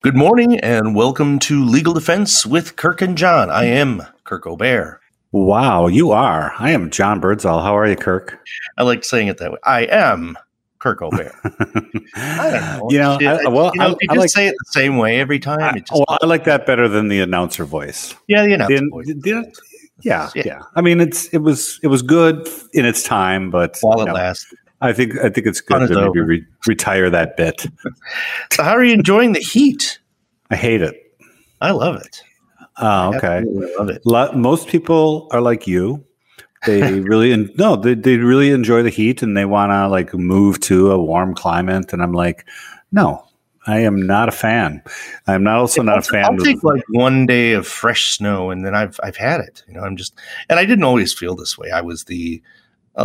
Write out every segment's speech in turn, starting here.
Good morning and welcome to Legal Defense with Kirk and John. I am Kirk Obear. Wow, you are. I am John Birdsall. How are you, Kirk? I like saying it that way. I am Kirk Obear. I don't know. You know, I, well, you know, I, just like, say it the same way every time. I, just, well, I like that better than the announcer voice. yeah, you know. The- the- yeah, Yeah. yeah, I mean, it's it was it was good in its time, but while it know, lasts. I think I think it's good to maybe re- retire that bit. So, how are you enjoying the heat? I hate it. I love it. Oh, okay. Absolutely love it. Lo- most people are like you. They really en- no, they they really enjoy the heat and they want to like move to a warm climate. And I'm like, no, I am not a fan. I'm not also not a fan. I'll of- take like one day of fresh snow, and then I've I've had it. You know, I'm just, and I didn't always feel this way. I was the,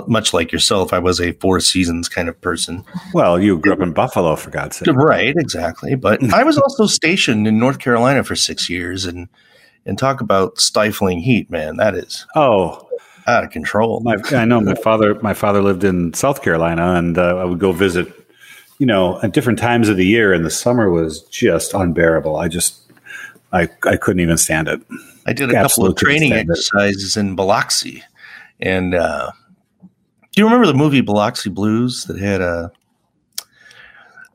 much like yourself, I was a four seasons kind of person. well, you grew up in Buffalo, for God's sake. Right, exactly. But I was also stationed in North Carolina for six years, and and talk about stifling heat, man. That is Oh, out of control. my, I know my father. My father lived in South Carolina, and uh, I would go visit. You know, at different times of the year, and the summer was just unbearable. I just, I, I couldn't even stand it. I did a couple of training it. exercises in Biloxi, and uh, do you remember the movie Biloxi Blues that had a?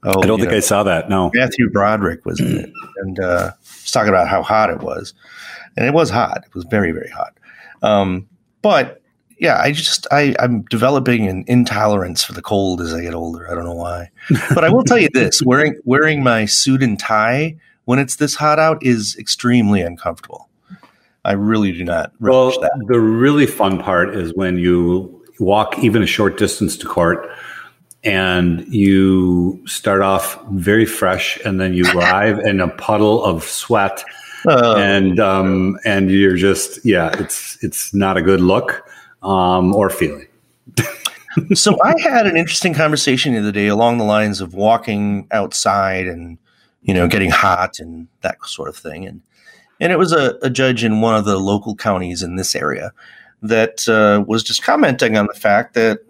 Oh, I don't think know, I saw that. No. Matthew Broderick was in it, and uh, was talking about how hot it was, and it was hot. It was very, very hot. Um, but yeah, I just I, I'm developing an intolerance for the cold as I get older. I don't know why, but I will tell you this: wearing wearing my suit and tie when it's this hot out is extremely uncomfortable. I really do not relish Well, that. the really fun part is when you walk even a short distance to court and you start off very fresh and then you arrive in a puddle of sweat Uh, and um, and you're just yeah it's it's not a good look um, or feeling. So I had an interesting conversation the other day along the lines of walking outside and you know getting hot and that sort of thing and and it was a, a judge in one of the local counties in this area that uh, was just commenting on the fact that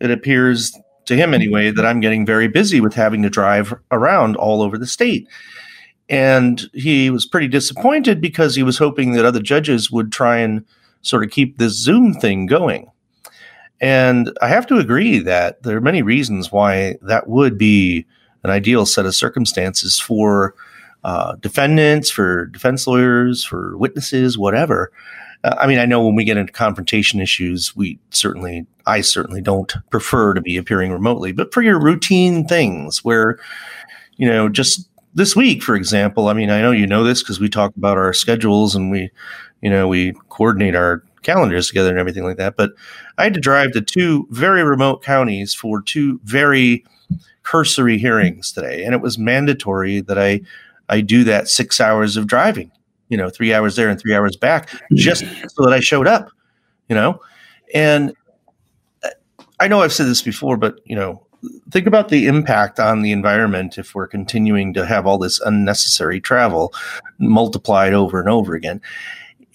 it appears to him anyway that I'm getting very busy with having to drive around all over the state and he was pretty disappointed because he was hoping that other judges would try and sort of keep this Zoom thing going. And I have to agree that there are many reasons why that would be an ideal set of circumstances for uh, defendants, for defense lawyers, for witnesses, whatever. Uh, I mean, I know when we get into confrontation issues, we certainly, I certainly don't prefer to be appearing remotely, but for your routine things where, you know, just this week, for example, I mean, I know you know this because we talk about our schedules and we, you know, we coordinate our calendars together and everything like that. But I had to drive to two very remote counties for two very cursory hearings today, and it was mandatory that I I do that six hours of driving, you know, three hours there and three hours back, just so that I showed up, you know, and uh, I know I've said this before, but you know, think about the impact on the environment if we're continuing to have all this unnecessary travel multiplied over and over again.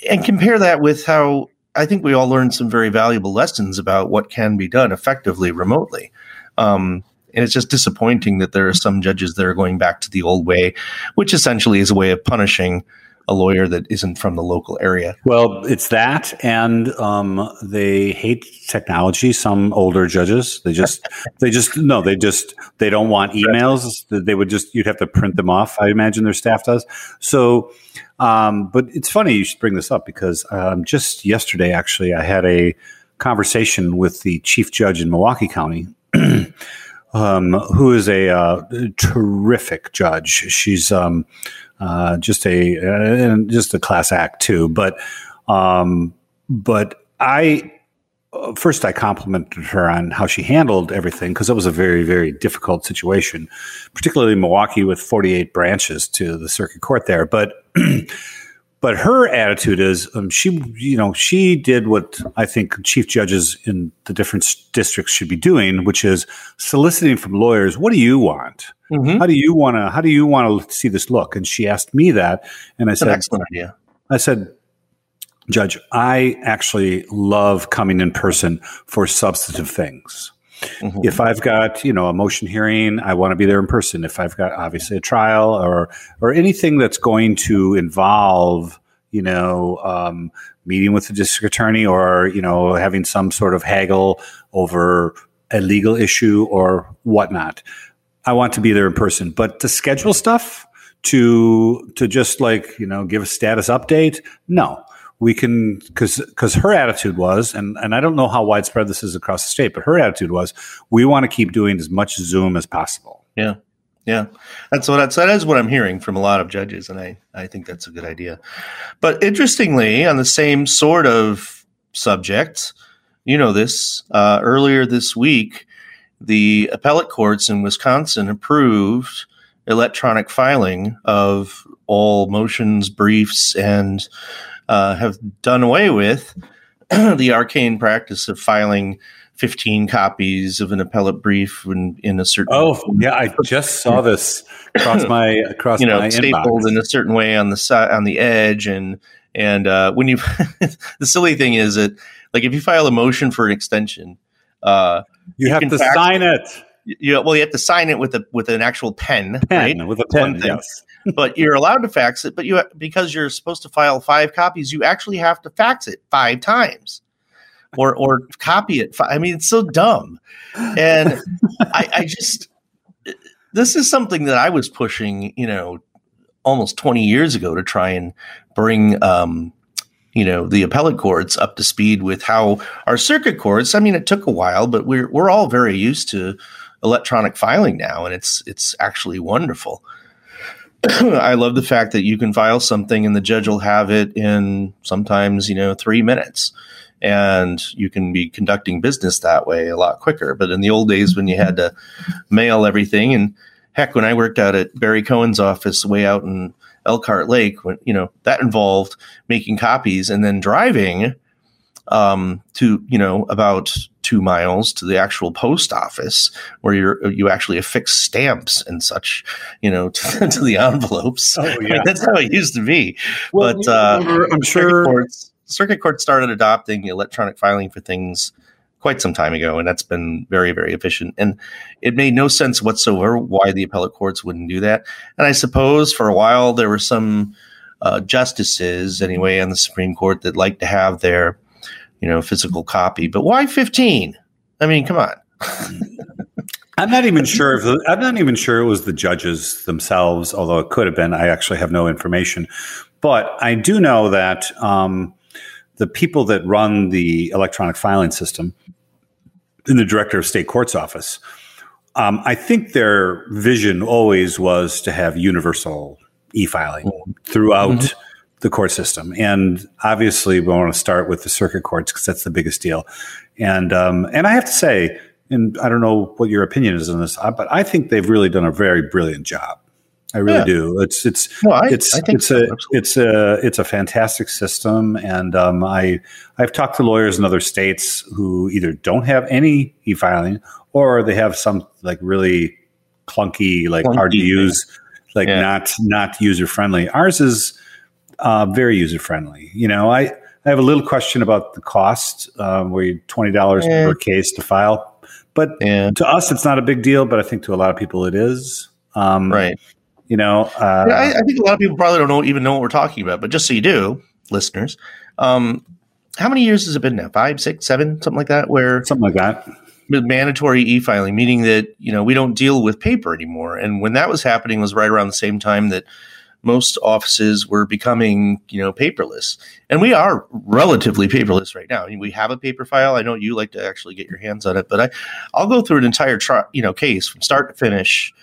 And compare that with how I think we all learned some very valuable lessons about what can be done effectively remotely. Um, and it's just disappointing that there are some judges that are going back to the old way, which essentially is a way of punishing a lawyer that isn't from the local area. Well, it's that, and um, they hate technology. Some older judges, they just, they just no, they just they don't want emails. They would just you'd have to print them off. I imagine their staff does. So, um, but it's funny you should bring this up because um, just yesterday, actually, I had a conversation with the chief judge in Milwaukee County. Um, who is a uh, terrific judge? She's um, uh, just a uh, just a class act too. But um, but I uh, first I complimented her on how she handled everything because it was a very very difficult situation, particularly Milwaukee with 48 branches to the circuit court there. But but her attitude is um, she you know she did what I think chief judges in the different districts should be doing, which is soliciting from lawyers. What do you want? Mm-hmm. How do you want to? How do you want to see this look? And she asked me that, and I an said, excellent idea. I said, Judge, I actually love coming in person for substantive things. Mm-hmm. If I've got you know a motion hearing, I want to be there in person. If I've got obviously a trial or or anything that's going to involve you know um, meeting with the district attorney or you know having some sort of haggle over a legal issue or whatnot, I want to be there in person. But to schedule stuff to to just like you know give a status update, no we can because because her attitude was and and I don't know how widespread this is across the state, but her attitude was we want to keep doing as much Zoom as possible. Yeah. Yeah, that's what that's, that is what I'm hearing from a lot of judges, and I, I think that's a good idea. But interestingly, on the same sort of subject, you know this uh, earlier this week, the appellate courts in Wisconsin approved electronic filing of all motions, briefs, and uh, have done away with the arcane practice of filing 15 copies of an appellate brief in, in a certain oh yeah i just saw this across my across you know my stapled inbox. in a certain way on the side on the edge and and uh, when you the silly thing is that like if you file a motion for an extension uh, you, you have to sign it. it you, well you have to sign it with a with an actual pen, pen right with a pen yes but you're allowed to fax it. But you because you're supposed to file five copies, you actually have to fax it five times, or or copy it. I mean, it's so dumb, and I, I just this is something that I was pushing, you know, almost 20 years ago to try and bring um, you know the appellate courts up to speed with how our circuit courts i mean it took a while but we're we're all very used to electronic filing now and it's it's actually wonderful I love the fact that you can file something and the judge will have it in sometimes, you know, three minutes. And you can be conducting business that way a lot quicker. But in the old days when you had to mail everything, and heck, when I worked out at Barry Cohen's office way out in Elkhart Lake, when you know that involved making copies and then driving um, to you know about two miles to the actual post office where you're you actually affix stamps and such you know to, to the envelopes. Oh, yeah. I mean, that's how it used to be. Well, but uh, I'm sure circuit courts, circuit court started adopting electronic filing for things quite some time ago, and that's been very, very efficient. And it made no sense whatsoever why the appellate courts wouldn't do that. And I suppose for a while there were some uh, justices, anyway, on the Supreme Court that liked to have their you know, physical copy. But why 15? I mean, come on. I'm not even sure if the, I'm not even sure it was the judges themselves, although it could have been. I actually have no information, but I do know that um, the people that run the electronic filing system in the director of state courts office, um, I think their vision always was to have universal e-filing mm-hmm. throughout. Mm-hmm the court system. And obviously, we want to start with the circuit courts because that's the biggest deal. And um, and I have to say, and I don't know what your opinion is on this, uh, but I think they've really done a very brilliant job. I really yeah. do. It's it's no, I, it's I it's so, a it's a it's a fantastic system, and um, I I've talked to lawyers in other states who either don't have any e-filing or they have some like really clunky, like clunky hard to use, like yeah. not not user friendly. Ours is uh, very user friendly. You know, I, I have a little question about the cost, um, where twenty dollars yeah. per case to file, but yeah. to us it's not a big deal. But I think to a lot of people it is. Um, right. You know, uh, yeah, I, I, think a lot of people probably don't know, even know what we're talking about. But just so you do, listeners, um, how many years has it been now? Five, six, seven, something like that. Where something like that. Mandatory e-filing, meaning that you know we don't deal with paper anymore. And when that was happening, was right around the same time that most offices were becoming, you know, paperless. And we are relatively paperless right now. I mean, we have a paper file. I know you like to actually get your hands on it, but I, I'll go through an entire, tri- you know, case from start to finish,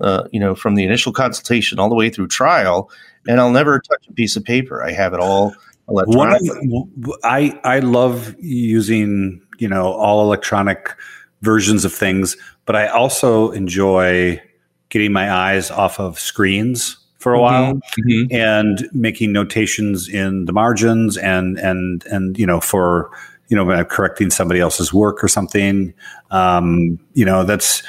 uh, you know, from the initial consultation all the way through trial, and I'll never touch a piece of paper. I have it all electronic. One, I I love using you know all electronic versions of things, but I also enjoy getting my eyes off of screens for a while mm-hmm. and making notations in the margins and and and you know for you know correcting somebody else's work or something um, you know that's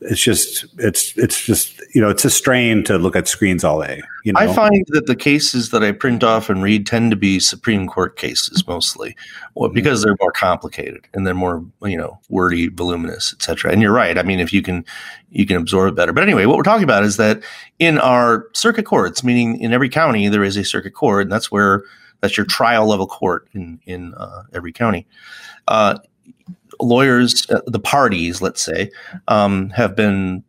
it's just it's it's just you know it's a strain to look at screens all day. You know? I find that the cases that I print off and read tend to be Supreme Court cases mostly, well, Mm-hmm. because they're more complicated and they're more you know wordy, voluminous, etc. And you're right. I mean, if you can you can absorb it better. But anyway, what we're talking about is that in our circuit courts, meaning in every county there is a circuit court, and that's where that's your trial level court in in uh, every county. Uh, lawyers, uh, the parties, let's say, um, have been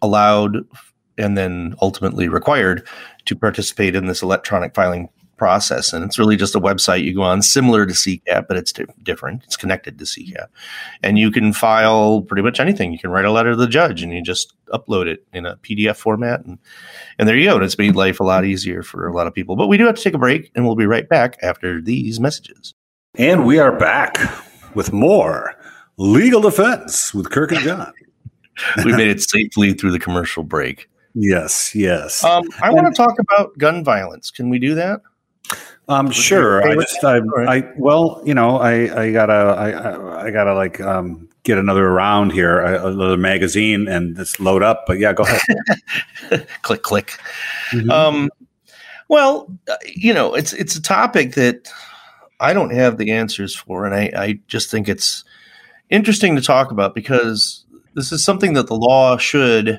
allowed and then ultimately required to participate in this electronic filing process. And it's really just a website you go on, similar to CCAP, but it's di- different. It's connected to CCAP. And you can file pretty much anything. You can write a letter to the judge and you just upload it in a PDF format. And, and there you go. And it's made life a lot easier for a lot of people. But we do have to take a break and we'll be right back after these messages. And we are back with more legal defense with Kirk and John. we made it safely through the commercial break. Yes, yes. Um, I want to talk about gun violence. Can we do that? Um, sure. I just, I. I, well, you know, I, I gotta, I, I, I gotta like, um, get another round here, another magazine, and just load up. But yeah, go ahead. click, click. Mhm. Um, well, uh, you know, it's it's a topic that I don't have the answers for, and I, I just think it's interesting to talk about because this is something that the law should,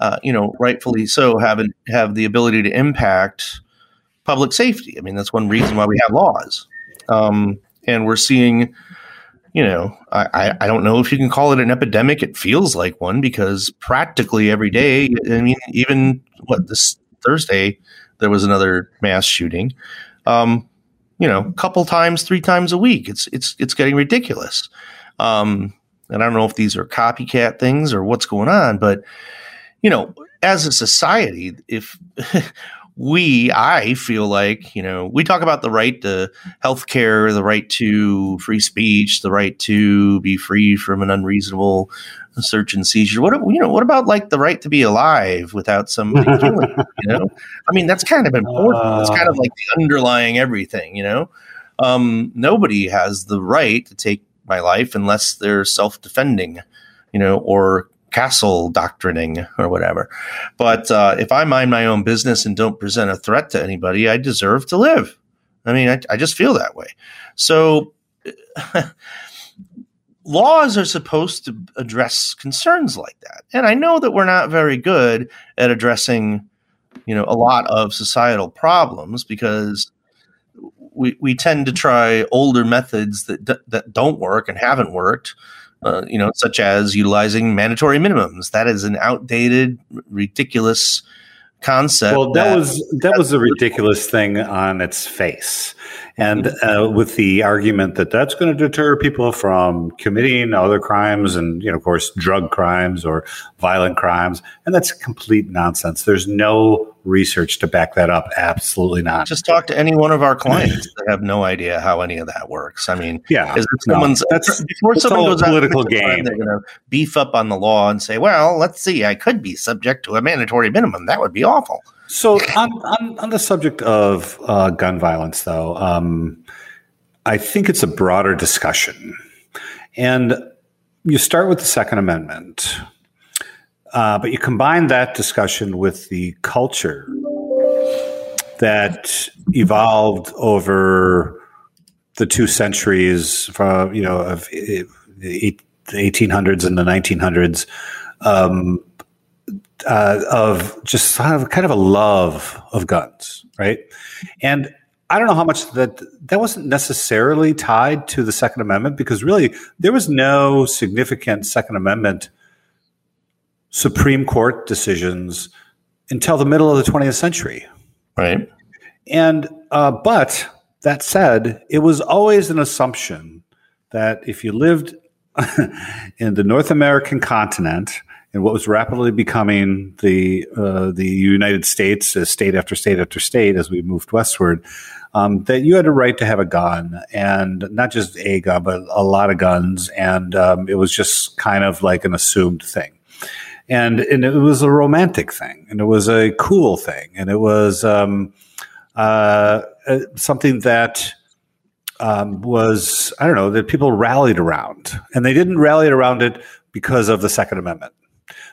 uh, you know, rightfully so, have an, have the ability to impact public safety. I mean, that's one reason why we have laws, um, and we're seeing. You know, I, I- don't know if you can call it an epidemic. It feels like one because practically every day, I mean, even what this Thursday, there was another mass shooting. Um, you know, a couple times, three times a week. It's it's it's getting ridiculous. Um, and I don't know if these are copycat things or what's going on, but you know, as a society, if we, I feel like, you know, we talk about the right to health care, the right to free speech, the right to be free from an unreasonable search and seizure. What you know? What about like the right to be alive without somebody killing? you, You know, I mean, that's kind of important. it's kind of like the underlying everything. You know, um, nobody has the right to take my life unless they're self-defending. You know, or castle doctrining or whatever. But uh, if I mind my own business and don't present a threat to anybody, I deserve to live. I mean, I, I just feel that way. So laws are supposed to address concerns like that. And I know that we're not very good at addressing, you know, a lot of societal problems because we, we tend to try older methods that, d- that don't work and haven't worked. Uh, you know, such as utilizing mandatory minimums. That is an outdated, ridiculous concept. well, that was that was a ridiculous thing on its face, and uh, with the argument that that's going to deter people from committing other crimes, and you know, of course, drug crimes or violent crimes, and that's complete nonsense. There's no research to back that up. Absolutely not. just talk to any one of our clients that have no idea how any of that works. I mean, yeah, is no, someone's that's before that's someone goes out political a game. they're going to beef up on the law and say, "Well, let's see, I could be subject to a mandatory minimum. That would be awful." So on, on, on the subject of uh, gun violence, though, um, I think it's a broader discussion, and you start with the Second Amendment, uh, but you combine that discussion with the culture that evolved over the two centuries from you know of eh, the the 1800s and the 1900s. Um, uh, of just sort of kind of a love of guns, right? And I don't know how much that that wasn't necessarily tied to the Second Amendment because really there was no significant Second Amendment Supreme Court decisions until the middle of the 20th century. Right? And uh, but that said, it was always an assumption that if you lived in the North American continent in what was rapidly becoming the uh, the United States, state after state after state, as we moved westward, um, that you had a right to have a gun, and not just a gun, but a lot of guns, and um, it was just kind of like an assumed thing. And, and it was a romantic thing, and it was a cool thing, and it was um, uh, uh, something that um, was I don't know that people rallied around, and they didn't rally around it because of the Second Amendment.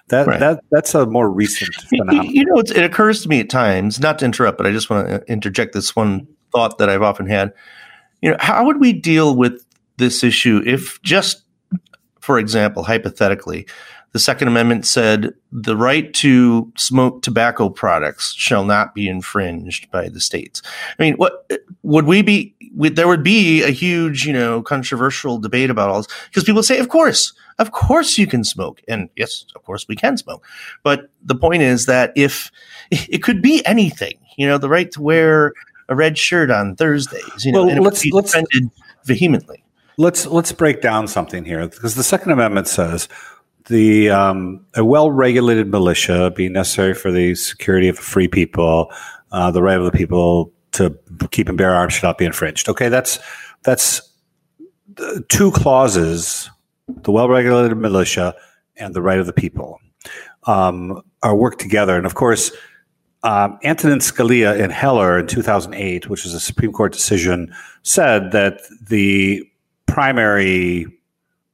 That right. that that's a more recent phenomenon. You know, it occurs to me at times, not to interrupt, but I just want to uh, interject this one thought that I've often had. You know, how would we deal with this issue if just for example, hypothetically, the Second Amendment said the right to smoke tobacco products shall not be infringed by the states. I mean, what would we be? Would, there would be a huge, you know, controversial debate about all this because people say, of course, of course you can smoke, and yes, of course we can smoke. But the point is that if it could be anything, you know, the right to wear a red shirt on Thursdays, you know, well, let's, let's defended vehemently. Let's let's break down something here because the Second Amendment says the um, a well-regulated militia being necessary for the security of a free people, uh, the right of the people to keep and bear arms should not be infringed. Okay, that's that's two clauses: the well-regulated militia and the right of the people um, are worked together. And of course, um, Antonin Scalia in Heller in 2008, which was a Supreme Court decision, said that the primary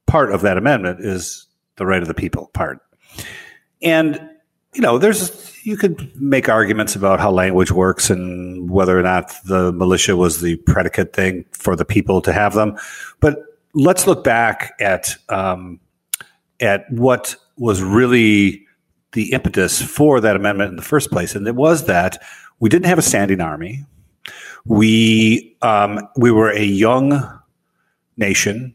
part of that amendment is the right of the people part. And you know, there's you could make arguments about how language works and whether or not the militia was the predicate thing for the people to have them. But let's look back at um, at what was really the impetus for that amendment in the first place, and it was that we didn't have a standing army. We um, we were a young nation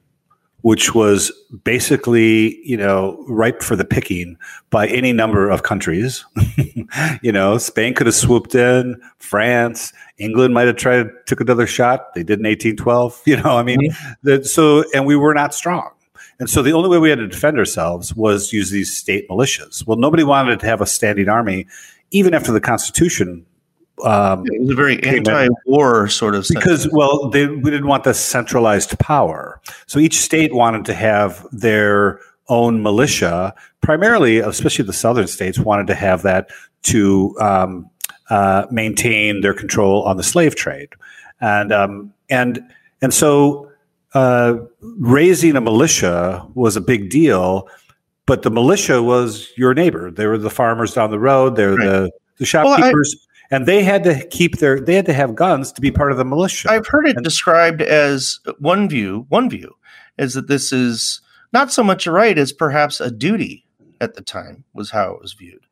which was basically, you know, ripe for the picking by any number of countries. you know, Spain could have swooped in, France, England might have tried took another shot. They did in 1812. You know, I mean, mm-hmm. so and we were not strong. And so the only way we had to defend ourselves was use these state militias. Well, nobody wanted to have a standing army, even after the Constitution um, it was a very anti-war sort of because well they we didn't want the centralized power. So each state wanted to have their own militia. Primarily especially the southern states wanted to have that to um, uh, maintain their control on the slave trade. And um, and and so uh, raising a militia was a big deal but the militia was your neighbor. They were the farmers down the road. They're right. the the shopkeepers. well, and they had to keep their they had to have guns to be part of the militia. I've heard it and, described as one view. One view is that this is not so much a right as perhaps a duty at the time was how it was viewed.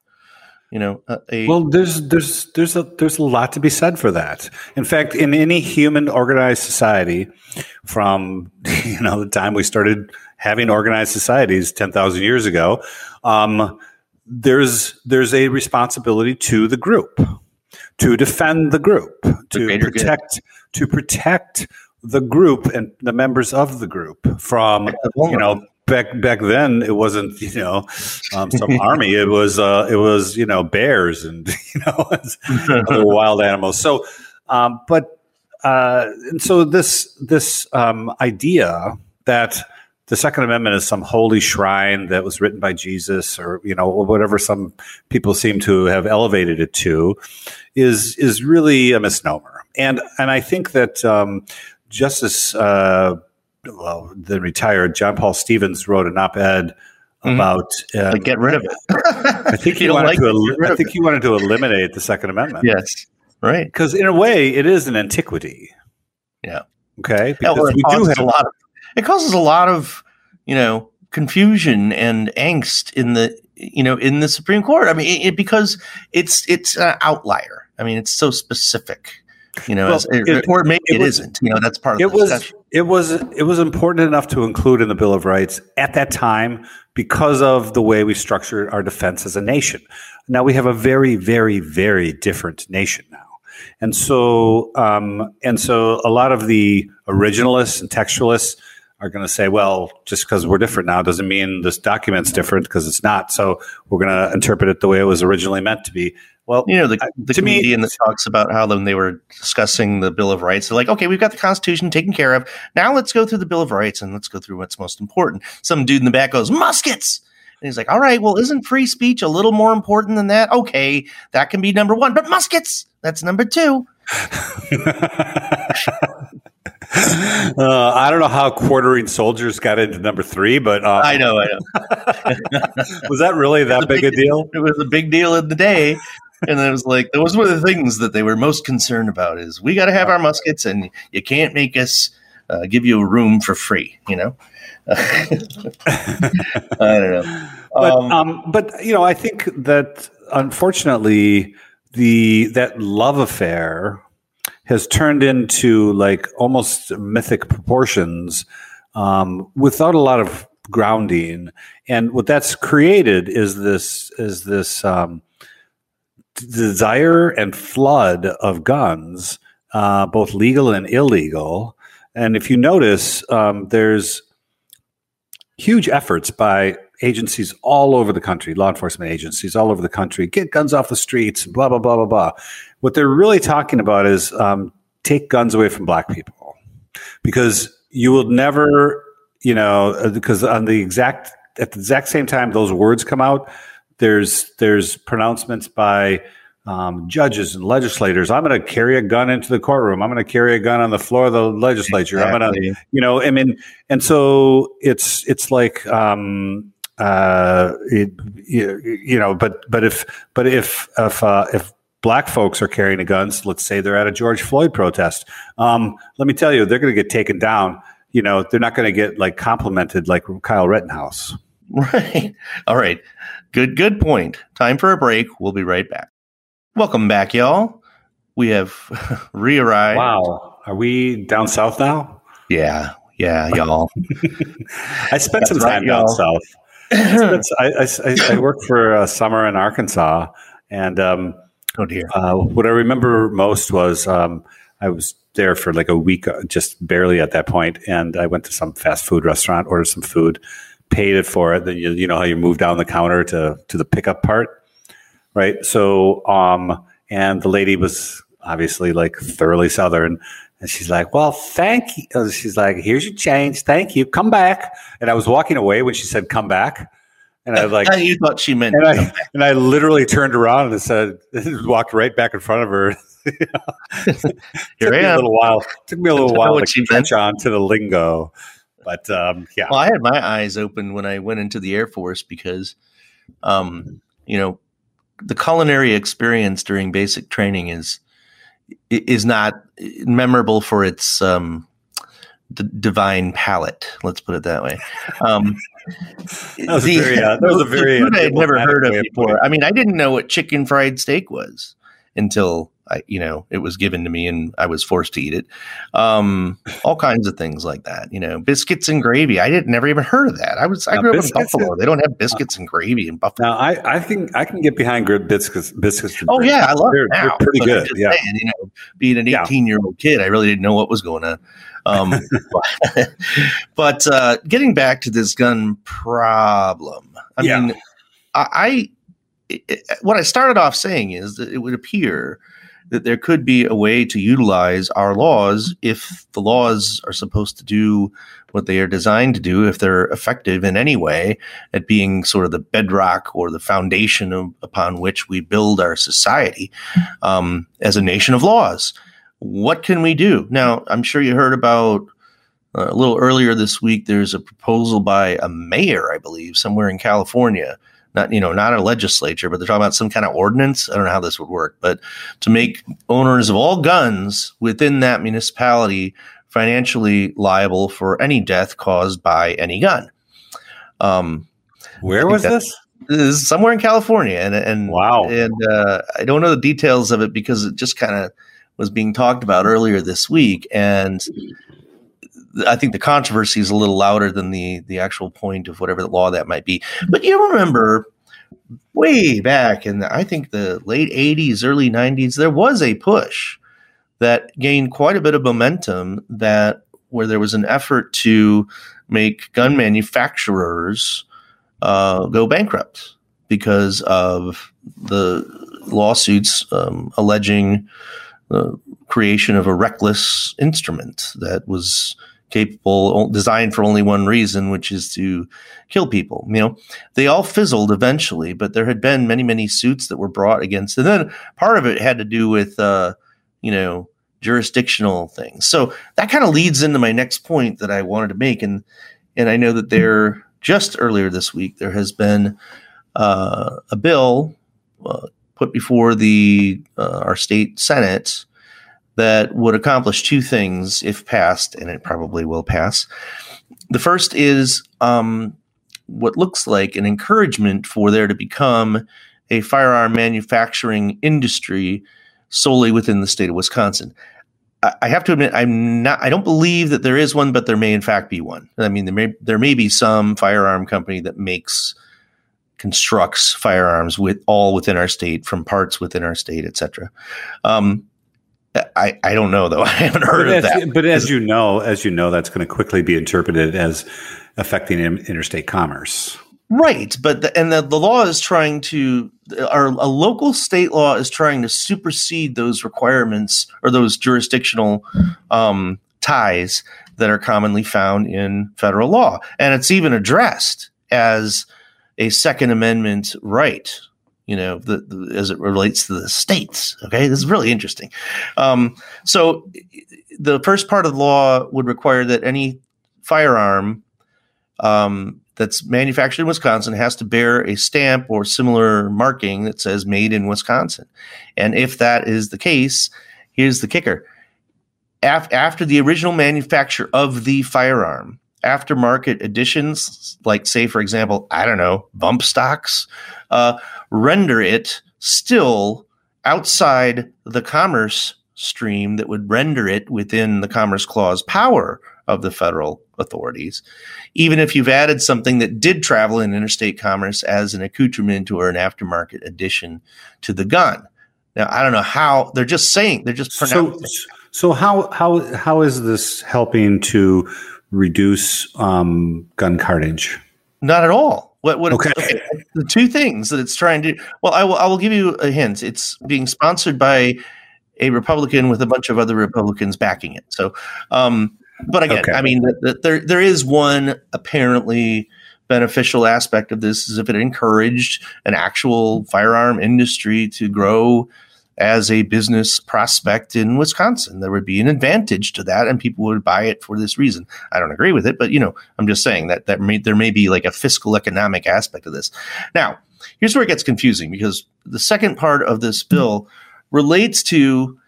You know, a, well, there's there's there's a there's a lot to be said for that. In fact, in any human organized society, from you know the time we started having organized societies ten thousand years ago, um, there's there's a responsibility to the group to defend the group, to protect good. to protect the group and the members of the group from you know back back then it wasn't you know um, some army it was uh, it was you know bears and you know other wild animals so um, but uh, and so this this um, idea that the Second Amendment is some holy shrine that was written by Jesus, or you know whatever some people seem to have elevated it to, is is really a misnomer. And and I think that um, Justice, uh, well, the retired John Paul Stevens wrote an op-ed mm-hmm. about uh, like get rid of it. I think he wanted like to. I think he wanted to eliminate the Second Amendment. Yes, right. Because in a way, it is an antiquity. Yeah. Okay. Because we do have a lot of it causes a lot of you know confusion and angst in the you know in the Supreme Court. I mean, it, because it's it's an outlier. I mean, it's so specific. You know, well, as, it, or maybe it, it was, isn't. You know, that's part of it was discussion. it was it was important enough to include in the Bill of Rights at that time because of the way we structured our defense as a nation. Now we have a very, very, very different nation now. And so, um, and so, a lot of the originalists and textualists are going to say, well, just because we're different now doesn't mean this document's different because it's not. So we're going to interpret it the way it was originally meant to be. Well, you know, the, the comedian me, that talks about how when they were discussing the Bill of Rights, they're like, okay, we've got the Constitution taken care of. Now let's go through the Bill of Rights and let's go through what's most important. Some dude in the back goes, muskets. And he's like, all right, well, isn't free speech a little more important than that? Okay, that can be number one, but muskets, that's number two. Uh, I don't know how quartering soldiers got into number three, but uh, I know, I know. was that really that big a deal? It was a big deal in the day. And it was like that was one of the things that they were most concerned about is we got to have our muskets, and you can't make us uh, give you a room for free. You know, I don't know. But um, um, but you know, I think that unfortunately the that love affair has turned into like almost mythic proportions um, without a lot of grounding. And what that's created is this is this um, desire and flood of guns, uh, both legal and illegal. And if you notice, um, there's huge efforts by agencies all over the country, law enforcement agencies all over the country, get guns off the streets, blah, blah, blah, blah, blah. What they're really talking about is um, take guns away from black people because you will never, you know, because uh, on the exact, at the exact same time those words come out, there's, there's pronouncements by um, judges and legislators. I'm going to carry a gun into the courtroom. I'm going to carry a gun on the floor of the legislature. Exactly. I'm going to, you know, I mean, and so it's it's like um, uh, it, you, you know, but but if but if if uh, if black folks are carrying a guns, let's say they're at a George Floyd protest, um, let me tell you, they're going to get taken down. You know, they're not going to get like complimented like Kyle Rittenhouse. Right. All right. Good. Good point. Time for a break. We'll be right back. Welcome back, y'all. We have re-arrived. Wow. Are we down south now? Yeah. Yeah, y'all. I spent That's some time right, down y'all. south. I, I, I, worked for a summer in Arkansas, and um, oh dear, uh, what I remember most was um, I was there for like a week, uh, just barely at that point, and I went to some fast food restaurant, ordered some food, paid it for it. Then you, you know how you move down the counter to to the pickup part, right? So, um, and the lady was obviously like thoroughly southern and she's like, Well, thank you. She's like, Here's your change. Thank you. Come back. And I was walking away when she said, Come back. And I was like, You thought she meant, and I, and I literally turned around and said, walked right back in front of her. Here I am. A little while. Took me a little while to catch on to the lingo. But um, yeah. Well, I had my eyes open when I went into the Air Force because, um, you know, the culinary experience during basic training is is not memorable for its um, d- divine palate. Let's put it that way. Um, that was the, very, uh, that was a very food I had never heard of before. I mean, I didn't know what chicken fried steak was until I, you know, it was given to me and I was forced to eat it. Um, all kinds of things like that, you know, biscuits and gravy. I didn't never even heard of that. I was, I now, grew up in Buffalo. They don't have biscuits and gravy in Buffalo. Now I, I think I can get behind good biscuits, biscuits. oh yeah. I love they're, they're pretty good. Yeah. Saying, you know, being an 18 year old kid, I really didn't know what was going on. Um, but, but uh, getting back to this gun problem, I yeah. mean, I, I it, what I started off saying is that it would appear that there could be a way to utilize our laws if the laws are supposed to do what they are designed to do, if they're effective in any way at being sort of the bedrock or the foundation of, upon which we build our society um, as a nation of laws. What can we do? Now, I'm sure you heard about uh, a little earlier this week, there's a proposal by a mayor, I believe, somewhere in California not you know not a legislature, but they're talking about some kind of ordinance. I don't know how this would work, but to make owners of all guns within that municipality financially liable for any death caused by any gun. Um, Where was this? This is somewhere in California, and and wow, and uh, I don't know the details of it because it just kind of was being talked about earlier this week, and I think the controversy is a little louder than the the actual point of whatever the law that might be. But you remember way back in the, I think the late 80s, early 90s, there was a push that gained quite a bit of momentum that where there was an effort to make gun manufacturers uh, go bankrupt because of the lawsuits um, alleging the creation of a reckless instrument that was capable, designed for only one reason, which is to kill people. You know, they all fizzled eventually, but there had been many, many suits that were brought against. And then part of it had to do with, uh, you know, jurisdictional things. So that kind of leads into my next point that I wanted to make, and and I know that there just earlier this week there has been uh, a bill uh, put before the uh, our state senate that would accomplish two things if passed, and it probably will pass. The first is um, what looks like an encouragement for there to become a firearm manufacturing industry solely within the state of Wisconsin. I have to admit, I'm not. I don't believe that there is one, but there may in fact be one. I mean, there may there may be some firearm company that makes constructs firearms with all within our state from parts within our state, etc. Um, I, I don't know though. I haven't heard but of as, that. But as you know, as you know, that's going to quickly be interpreted as affecting interstate commerce. Right, but the, and the, the law is trying to our a local state law is trying to supersede those requirements or those jurisdictional um, ties that are commonly found in federal law, and it's even addressed as a Second Amendment right. You know, the, the, as it relates to the states. Okay, this is really interesting. Um, so, the first part of the law would require that any firearm um, that's manufactured in Wisconsin has to bear a stamp or similar marking that says made in Wisconsin. And if that is the case, here's the kicker. Af- after the original manufacture of the firearm, aftermarket additions, like, say, for example, I don't know, bump stocks, uh, render it still outside the commerce stream that would render it within the Commerce Clause power of the federal authorities, even if you've added something that did travel in interstate commerce as an accoutrement or an aftermarket addition to the gun. Now, I don't know how they're just saying they're just pronouncing. So, so how how how is this helping to reduce um, gun cartage? Not at all. What, what okay. okay. The two things that it's trying to. Well, I will. I will give you a hint. It's being sponsored by a Republican with a bunch of other Republicans backing it. So, um, but again, okay. I mean, the, the, there there is one apparently beneficial aspect of this is if it encouraged an actual firearm industry to grow as a business prospect in Wisconsin. There would be an advantage to that, and people would buy it for this reason. I don't agree with it, but you know, I'm just saying that that may, there may be like a fiscal economic aspect of this. Now, here's where it gets confusing because the second part of this bill relates to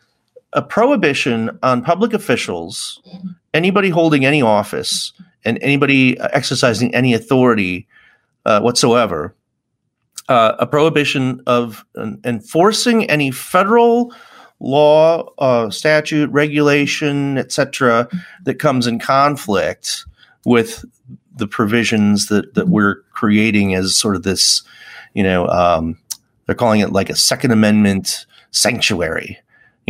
a prohibition on public officials, anybody holding any office, and anybody exercising any authority uh, whatsoever, uh, a prohibition of uh, enforcing any federal law, uh, statute, regulation, etc., that comes in conflict with the provisions that that we're creating as sort of this, you know, um, they're calling it like a Second Amendment sanctuary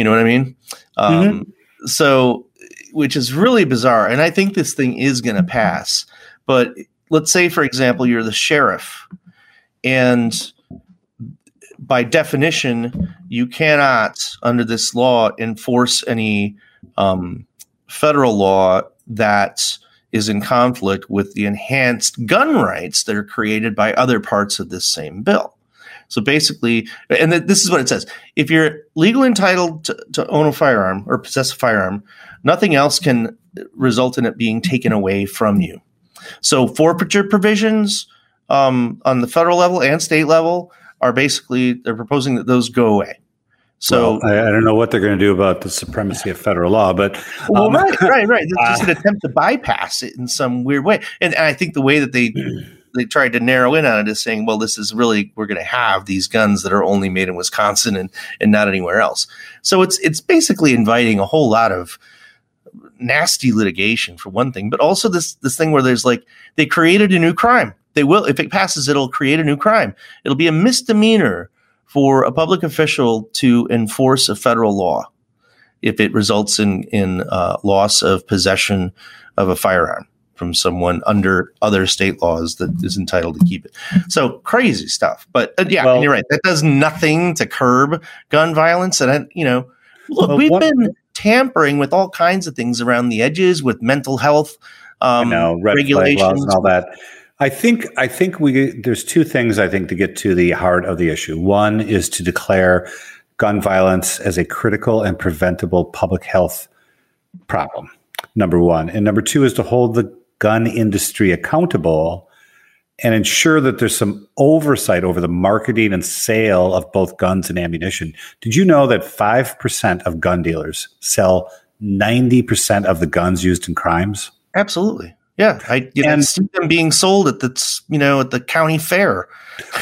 you know what I mean? Um, mm-hmm. So, which is really bizarre. And I think this thing is going to pass. But let's say, for example, you're the sheriff, and by definition, you cannot, under this law, enforce any um, federal law that is in conflict with the enhanced gun rights that are created by other parts of this same bill. So basically, and this is what it says: if you're legally entitled to, to own a firearm or possess a firearm, nothing else can result in it being taken away from you. So forfeiture provisions um, on the federal level and state level are basically they're proposing that those go away. So well, I, I, don't know what they're going to do about the supremacy of federal law, but um, well, right, right, right. It's just an attempt to bypass it in some weird way, and, and I think the way that they they tried to narrow in on it is saying, well, this is really we're going to have these guns that are only made in Wisconsin and and not anywhere else. So it's it's basically inviting a whole lot of nasty litigation for one thing, but also this this thing where there's like they created a new crime. They will if it passes, it'll create a new crime. It'll be a misdemeanor for a public official to enforce a federal law if it results in in uh, loss of possession of a firearm from someone under other state laws that is entitled to keep it. So crazy stuff. But uh, yeah, well, and you're right. That does nothing to curb gun violence. And I, you know, look, well, we've what, been tampering with all kinds of things around the edges with mental health um, know, regulations and all that. I think I think we there's two things I think to get to the heart of the issue. One is to declare gun violence as a critical and preventable public health problem. Number one, and number two is to hold the gun industry accountable and ensure that there's some oversight over the marketing and sale of both guns and ammunition. Did you know that 5% of gun dealers sell 90% of the guns used in crimes? Absolutely. Yeah, I you know, and, see them being sold at the you know at the county fair.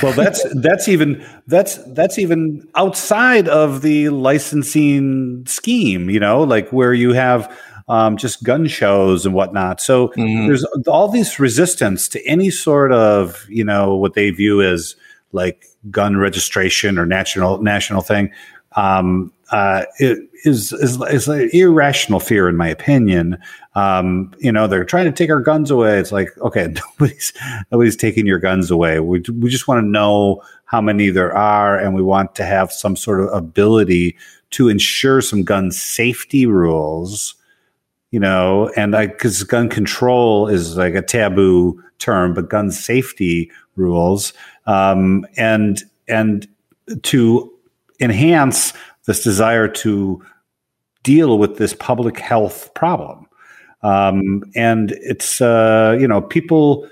Well, that's that's even that's that's even outside of the licensing scheme. You know, like where you have um, just gun shows and whatnot. So mm-hmm. there's all this resistance to any sort of you know what they view as like gun registration or national national thing. Um, uh, it is is is an irrational fear, in my opinion. Um, you know, they're trying to take our guns away. It's like, okay, nobody's nobody's taking your guns away. We we just want to know how many there are, and we want to have some sort of ability to ensure some gun safety rules. You know, and because gun control is like a taboo term, but gun safety rules, um, and and to enhance this desire to deal with this public health problem. Um, and it's, uh, you know, people,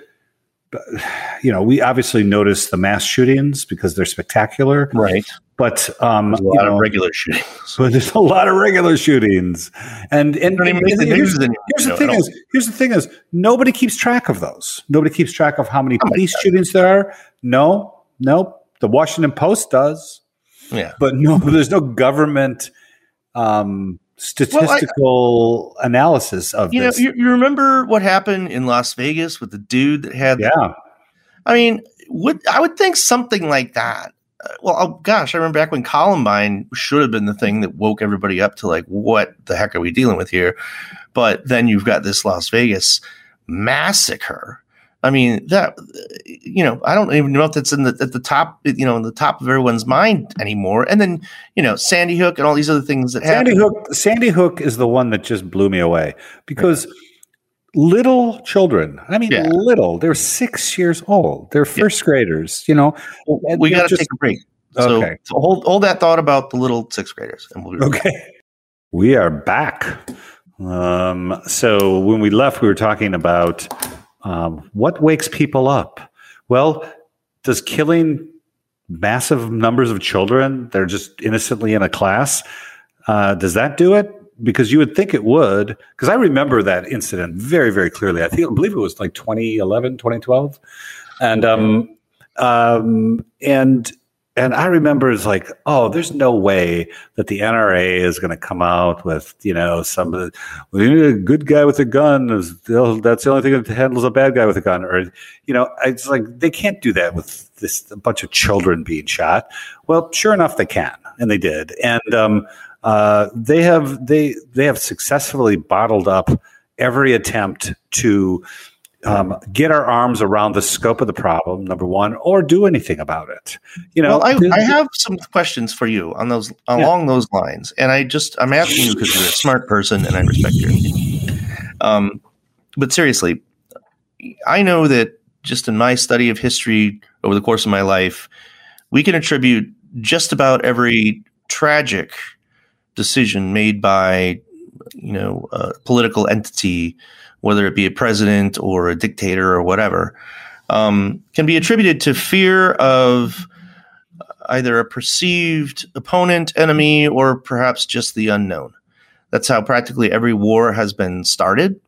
you know, we obviously notice the mass shootings because they're spectacular. Right. But um, a lot know, of regular shootings. But there's a lot of regular shootings, and and, and here's, here's, the thing is here's the thing is nobody keeps track of those. Nobody keeps track of how many oh police shootings there are. No, no. The Washington Post does. Yeah. But no, there's no government um, statistical well, I, analysis of you this. know you, you, remember what happened in Las Vegas with the dude that had yeah. The, I mean, would I would think something like that. Uh, well, oh gosh, I remember back when Columbine should have been the thing that woke everybody up to like, what the heck are we dealing with here? But then you've got this Las Vegas massacre I mean that you know I don't even know if that's in the at the top you know in the top of everyone's mind anymore. And then you know Sandy Hook and all these other things that Sandy happen. Hook Sandy Hook is the one that just blew me away because. Little children, I mean, yeah. little. They're six years old. They're first yeah. graders. You know, we got to take a break. So, okay. so hold hold that thought about the little sixth graders, and we'll okay. Back. We are back. Um, so when we left, we were talking about um, what wakes people up? Well, does killing massive numbers of children they're just innocently in a class uh, does that do it? Because you would think it would because i remember that incident very very clearly. I think i believe it was like 2011 2012 and um, um and and I remember it's like, oh, there's no way that the NRA is going to come out with, you know, some well, you need a good guy with a gun. That's the only thing that handles a bad guy with a gun. Or, you know, it's like they can't do that with this a bunch of children being shot. Well, sure enough, they can, and they did, and um, uh, they have they they have successfully bottled up every attempt to um, get our arms around the scope of the problem, number one, or do anything about it. You know, well, I, I, have some questions for you on those along yeah. those lines, and I just I'm asking you because you're a smart person and I respect your opinion. Um, but seriously, I know that just in my study of history over the course of my life, we can attribute just about every tragic decision made by you know a political entity whether it be a president or a dictator or whatever, um, can be attributed to fear of either a perceived opponent, enemy, or perhaps just the unknown. That's how practically every war has been started.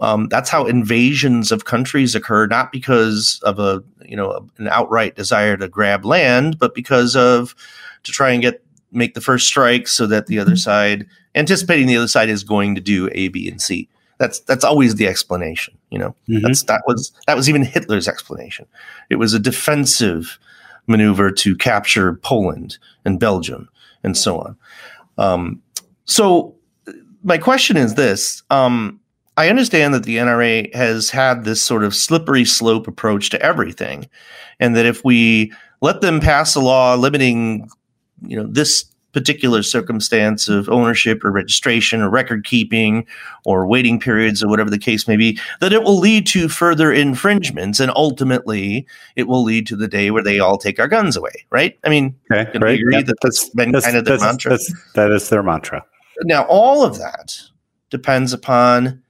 Um, that's how invasions of countries occur, not because of a you know an outright desire to grab land, but because of to try and get make the first strike so that the other side, anticipating the other side is going to do A, B, and C. That's that's always the explanation. You know, mm-hmm. that's that was that was even Hitler's explanation. It was a defensive maneuver to capture Poland and Belgium and so on. Um, so my question is this: um, I understand that the NRA has had this sort of slippery slope approach to everything, and that if we let them pass a law limiting, you know, this particular circumstance of ownership or registration or record keeping or waiting periods or whatever the case may be, that it will lead to further infringements and ultimately it will lead to the day where they all take our guns away, right? I mean, Okay, right. agree Yeah, that that's been that's, kind of the that's- mantra? that's- that is their mantra. now all of that depends upon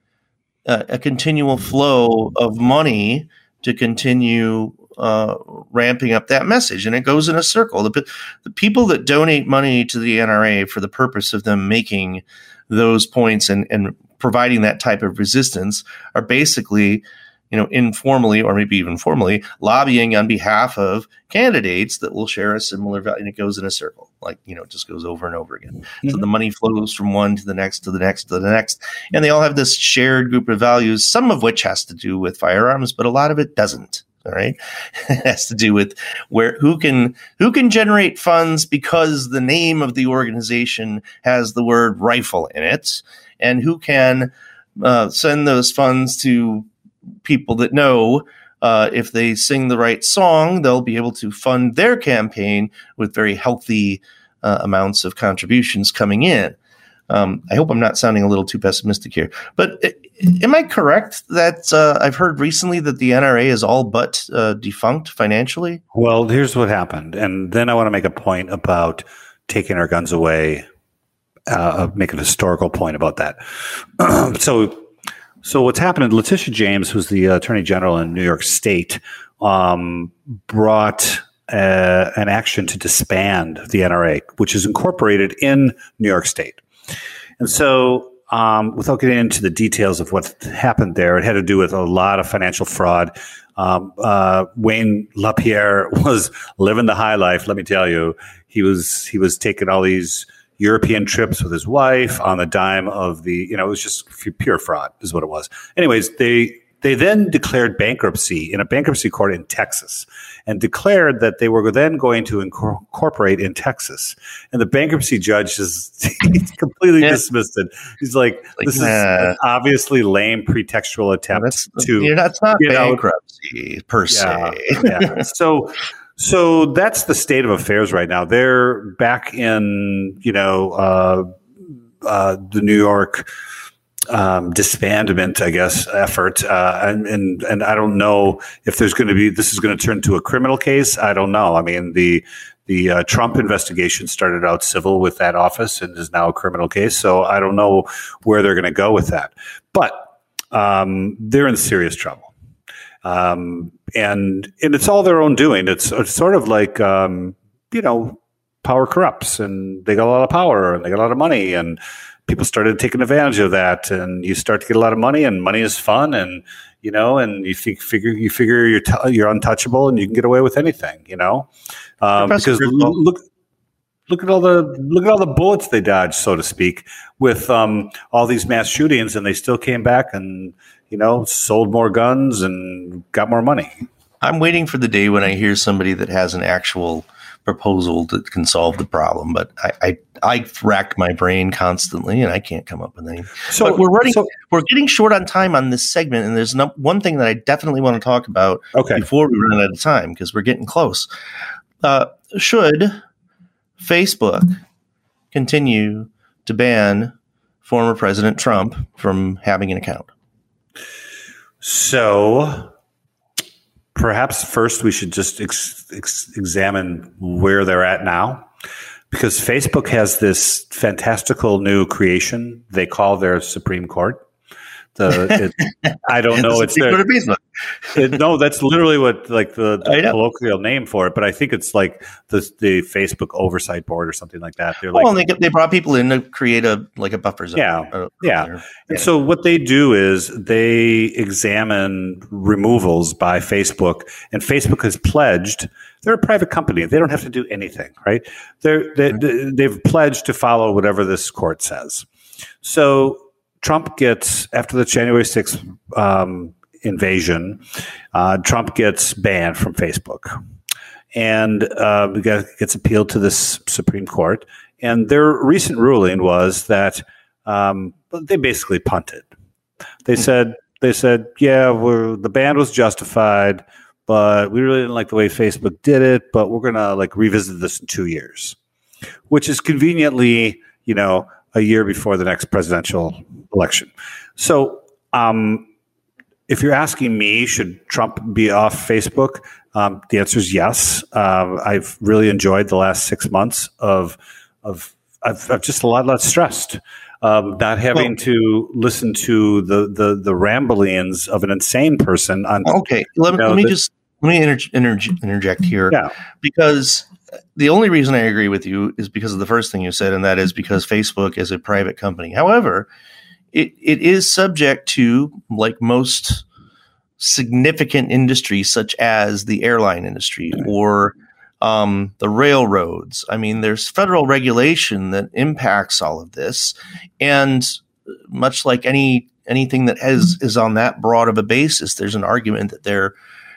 uh, a continual flow of money to continue uh, ramping up that message. And it goes in a circle. The, the people that donate money to the nra for the purpose of them making those points and, and providing that type of resistance are basically you know informally or maybe even formally lobbying on behalf of candidates that will share a similar value and it goes in a circle. Like you know it just goes over and over again. So Mhm. the money flows from one to the next to the next to the next. And they all have this shared group of values some of which has to do with firearms but a lot of it doesn't all right it has to do with where who can who can generate funds because the name of the organization has the word rifle in it and who can uh, send those funds to people that know uh, if they sing the right song, they'll be able to fund their campaign with very healthy uh, amounts of contributions coming in. Um, I hope I'm not sounding a little too pessimistic here, but am I correct that uh, I've heard recently that the NRA is all but uh, defunct financially? Well, here's what happened, and then I want to make a point about taking our guns away. Uh, make an historical point about that. so, so what's happened? Letitia James, who's the Attorney General in New York State, um, brought uh, an action to disband the NRA, which is incorporated in New York State. And so, um, without getting into the details of what happened there, it had to do with a lot of financial fraud. Um, uh, Wayne LaPierre was living the high life. Let me tell you, he was he was taking all these European trips with his wife on the dime of the. You know, it was just pure fraud, is what it was. Anyways, they they then declared bankruptcy in a bankruptcy court in Texas and declared that they were then going to incor- incorporate in Texas. And the bankruptcy judge just completely Yeah. dismissed it. He's like, Like, this is nah. an obviously lame pretextual attempt That's to not, it's not know, bankruptcy per yeah, se. yeah. So, so that's the state of affairs right now. They're back in, you know, uh, uh, the New York um, disbandment, I guess, effort, uh, and, and and I don't know if there's going to be this is going to turn to a criminal case. I don't know. I mean, the the uh, Trump investigation started out civil with that office and is now a criminal case. So I don't know where they're going to go with that, but um, they're in serious trouble um, and and it's all their own doing. It's, it's sort of like um, you know, power corrupts, and they got a lot of power and they got a lot of money, and people started taking advantage of that, and you start to get a lot of money, and money is fun, and you know, and you think, figure you figure you're t- you're untouchable, and you can get away with anything, you know, um, because l- look. Look at all the look at all the bullets they dodged, so to speak, with um, all these mass shootings, and they still came back and you know sold more guns and got more money. I'm waiting for the day when I hear somebody that has an actual proposal that can solve the problem, but I I, I rack my brain constantly and I can't come up with anything. So But we're running. so- we're getting short on time on this segment, and there's no, one thing that I definitely want to talk about okay. before we run out of time because we're getting close. Uh, should Facebook continue to ban former President Trump from having an account? So perhaps first we should just ex- ex- examine where they're at now. Because Facebook has this fantastical new creation they call their Supreme Court. The, it, I don't know. It's their, it, no, that's literally what like the, the colloquial name for it. But I think it's like the the Facebook Oversight Board or something like that. They're like, well, and they, they brought people in to create a like a buffer zone. Yeah, Uh, yeah. there. And so what they do is they examine removals by Facebook, and Facebook has pledged. They're a private company; they don't have to do anything, right? They're, they, they've pledged to follow whatever this court says. So Trump gets after the January sixth um, invasion, uh, Trump gets banned from Facebook, and uh, gets appealed to this Supreme Court. And their recent ruling was that um, they basically punted. They said they said, yeah, we're, the ban was justified, but we really didn't like the way Facebook did it. But we're gonna like revisit this in two years. which is conveniently, you know, a year before the next presidential election. So, um, if you're asking me, should Trump be off Facebook? Um, the answer is yes. Uh, I've really enjoyed the last six months of of I've, I've just a lot less stressed. Um, not having well, to listen to the, the the ramblings of an insane person on. Okay, let, you know, let me the, just let me inter- inter- interject here. Yeah. Because the only reason I agree with you is because of the first thing you said, and that is because Facebook is a private company. However, it, it is subject to, like most significant industries, such as the airline industry or um, the railroads. I mean, there's federal regulation that impacts all of this. And much like any anything that has is on that broad of a basis, there's an argument that there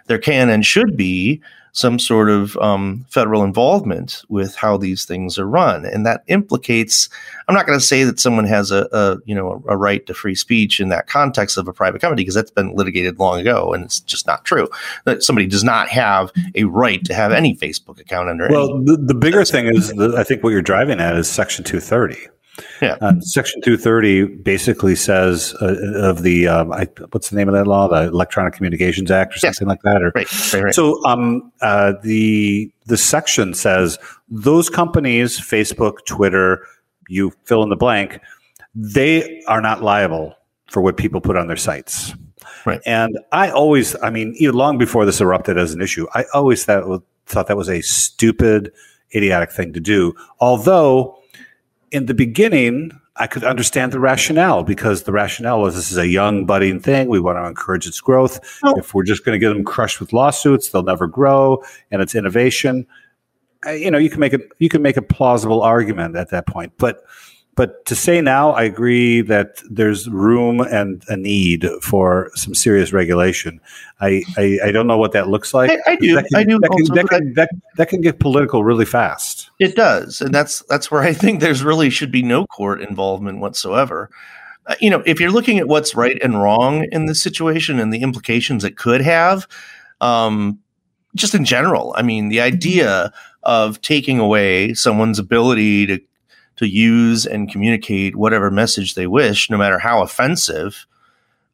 there can and should be some sort of um, federal involvement with how these things are run, and that implicates. I'm not going to say that someone has a, a you know a right to free speech in that context of a private company because that's been litigated long ago, and it's just not true. That somebody does not have a right to have any Facebook account under. It. Well, the, the bigger thing is, the, I think what you're driving at is Section 230. Yeah. Uh, Section 230 basically says uh, of the um, I, what's the name of that law? The Electronic Communications Act or something yes. like that. Or right. Right, right. so um, uh, the the section says those companies, Facebook, Twitter, you fill in the blank, they are not liable for what people put on their sites. Right. And I always, I mean, even long before this erupted as an issue, I always thought thought that was a stupid, idiotic thing to do. Although in the beginning, I could understand the rationale because the rationale was this is a young budding thing. We want to encourage its growth. Oh. If we're just going to get them crushed with lawsuits, they'll never grow, and it's innovation. you know, you can make a you can make a plausible argument at that point, but but to say now, I agree that there's room and a need for some serious regulation. I, I, I don't know what that looks like. I, I do. Can, I do. That can, that, can, that, that can get political really fast. It does, and that's that's where I think there's really should be no court involvement whatsoever. Uh, you know, if you're looking at what's right and wrong in this situation and the implications it could have, um, just in general, I mean, the idea of taking away someone's ability to to use and communicate whatever message they wish, no matter how offensive,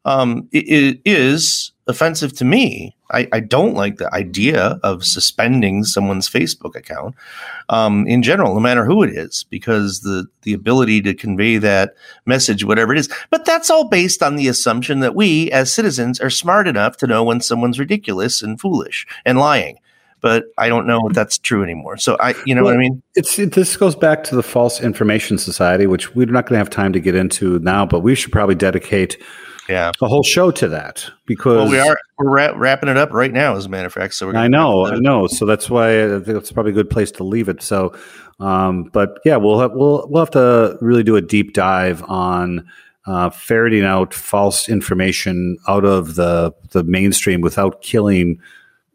um, it, it is offensive to me. I, I, don't like the idea of suspending someone's Facebook account um, in general, no matter who it is, because the the ability to convey that message, whatever it is, but that's all based on the assumption that we as citizens are smart enough to know when someone's ridiculous and foolish and lying but I don't know if that's true anymore. So I, you know well, what I mean? It's it, this goes back to the False Information Society, which we're not going to have time to get into now, but we should probably dedicate yeah a whole show to that because well, we are we're ra- wrapping it up right now, as a matter of fact. So I know, I know. So that's why I think it's probably a good place to leave it. So, um, but yeah, we'll have, we'll we'll have to really do a deep dive on. Uh, ferreting out false information out of the the mainstream without killing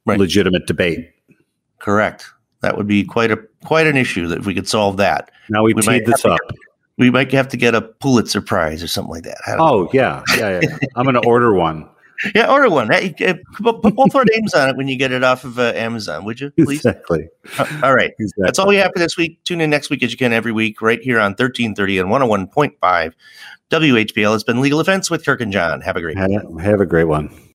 right. legitimate debate. Correct. That would be quite a quite an issue that if we could solve that. Now we, we teed this up. Get, we might have to get a Pulitzer Prize or something like that. Oh yeah, yeah, yeah. I'm going to order one. Yeah, order one. Hey, put both our names on it when you get it off of uh, Amazon, would you? Please. Exactly. Uh, all right. Exactly. That's all we have for this week. Tune in next week as you can every week, right here on 1330 and 101.5 WHBL. It's been Legal Defense with Kirk and John. Have a great have, have a great one.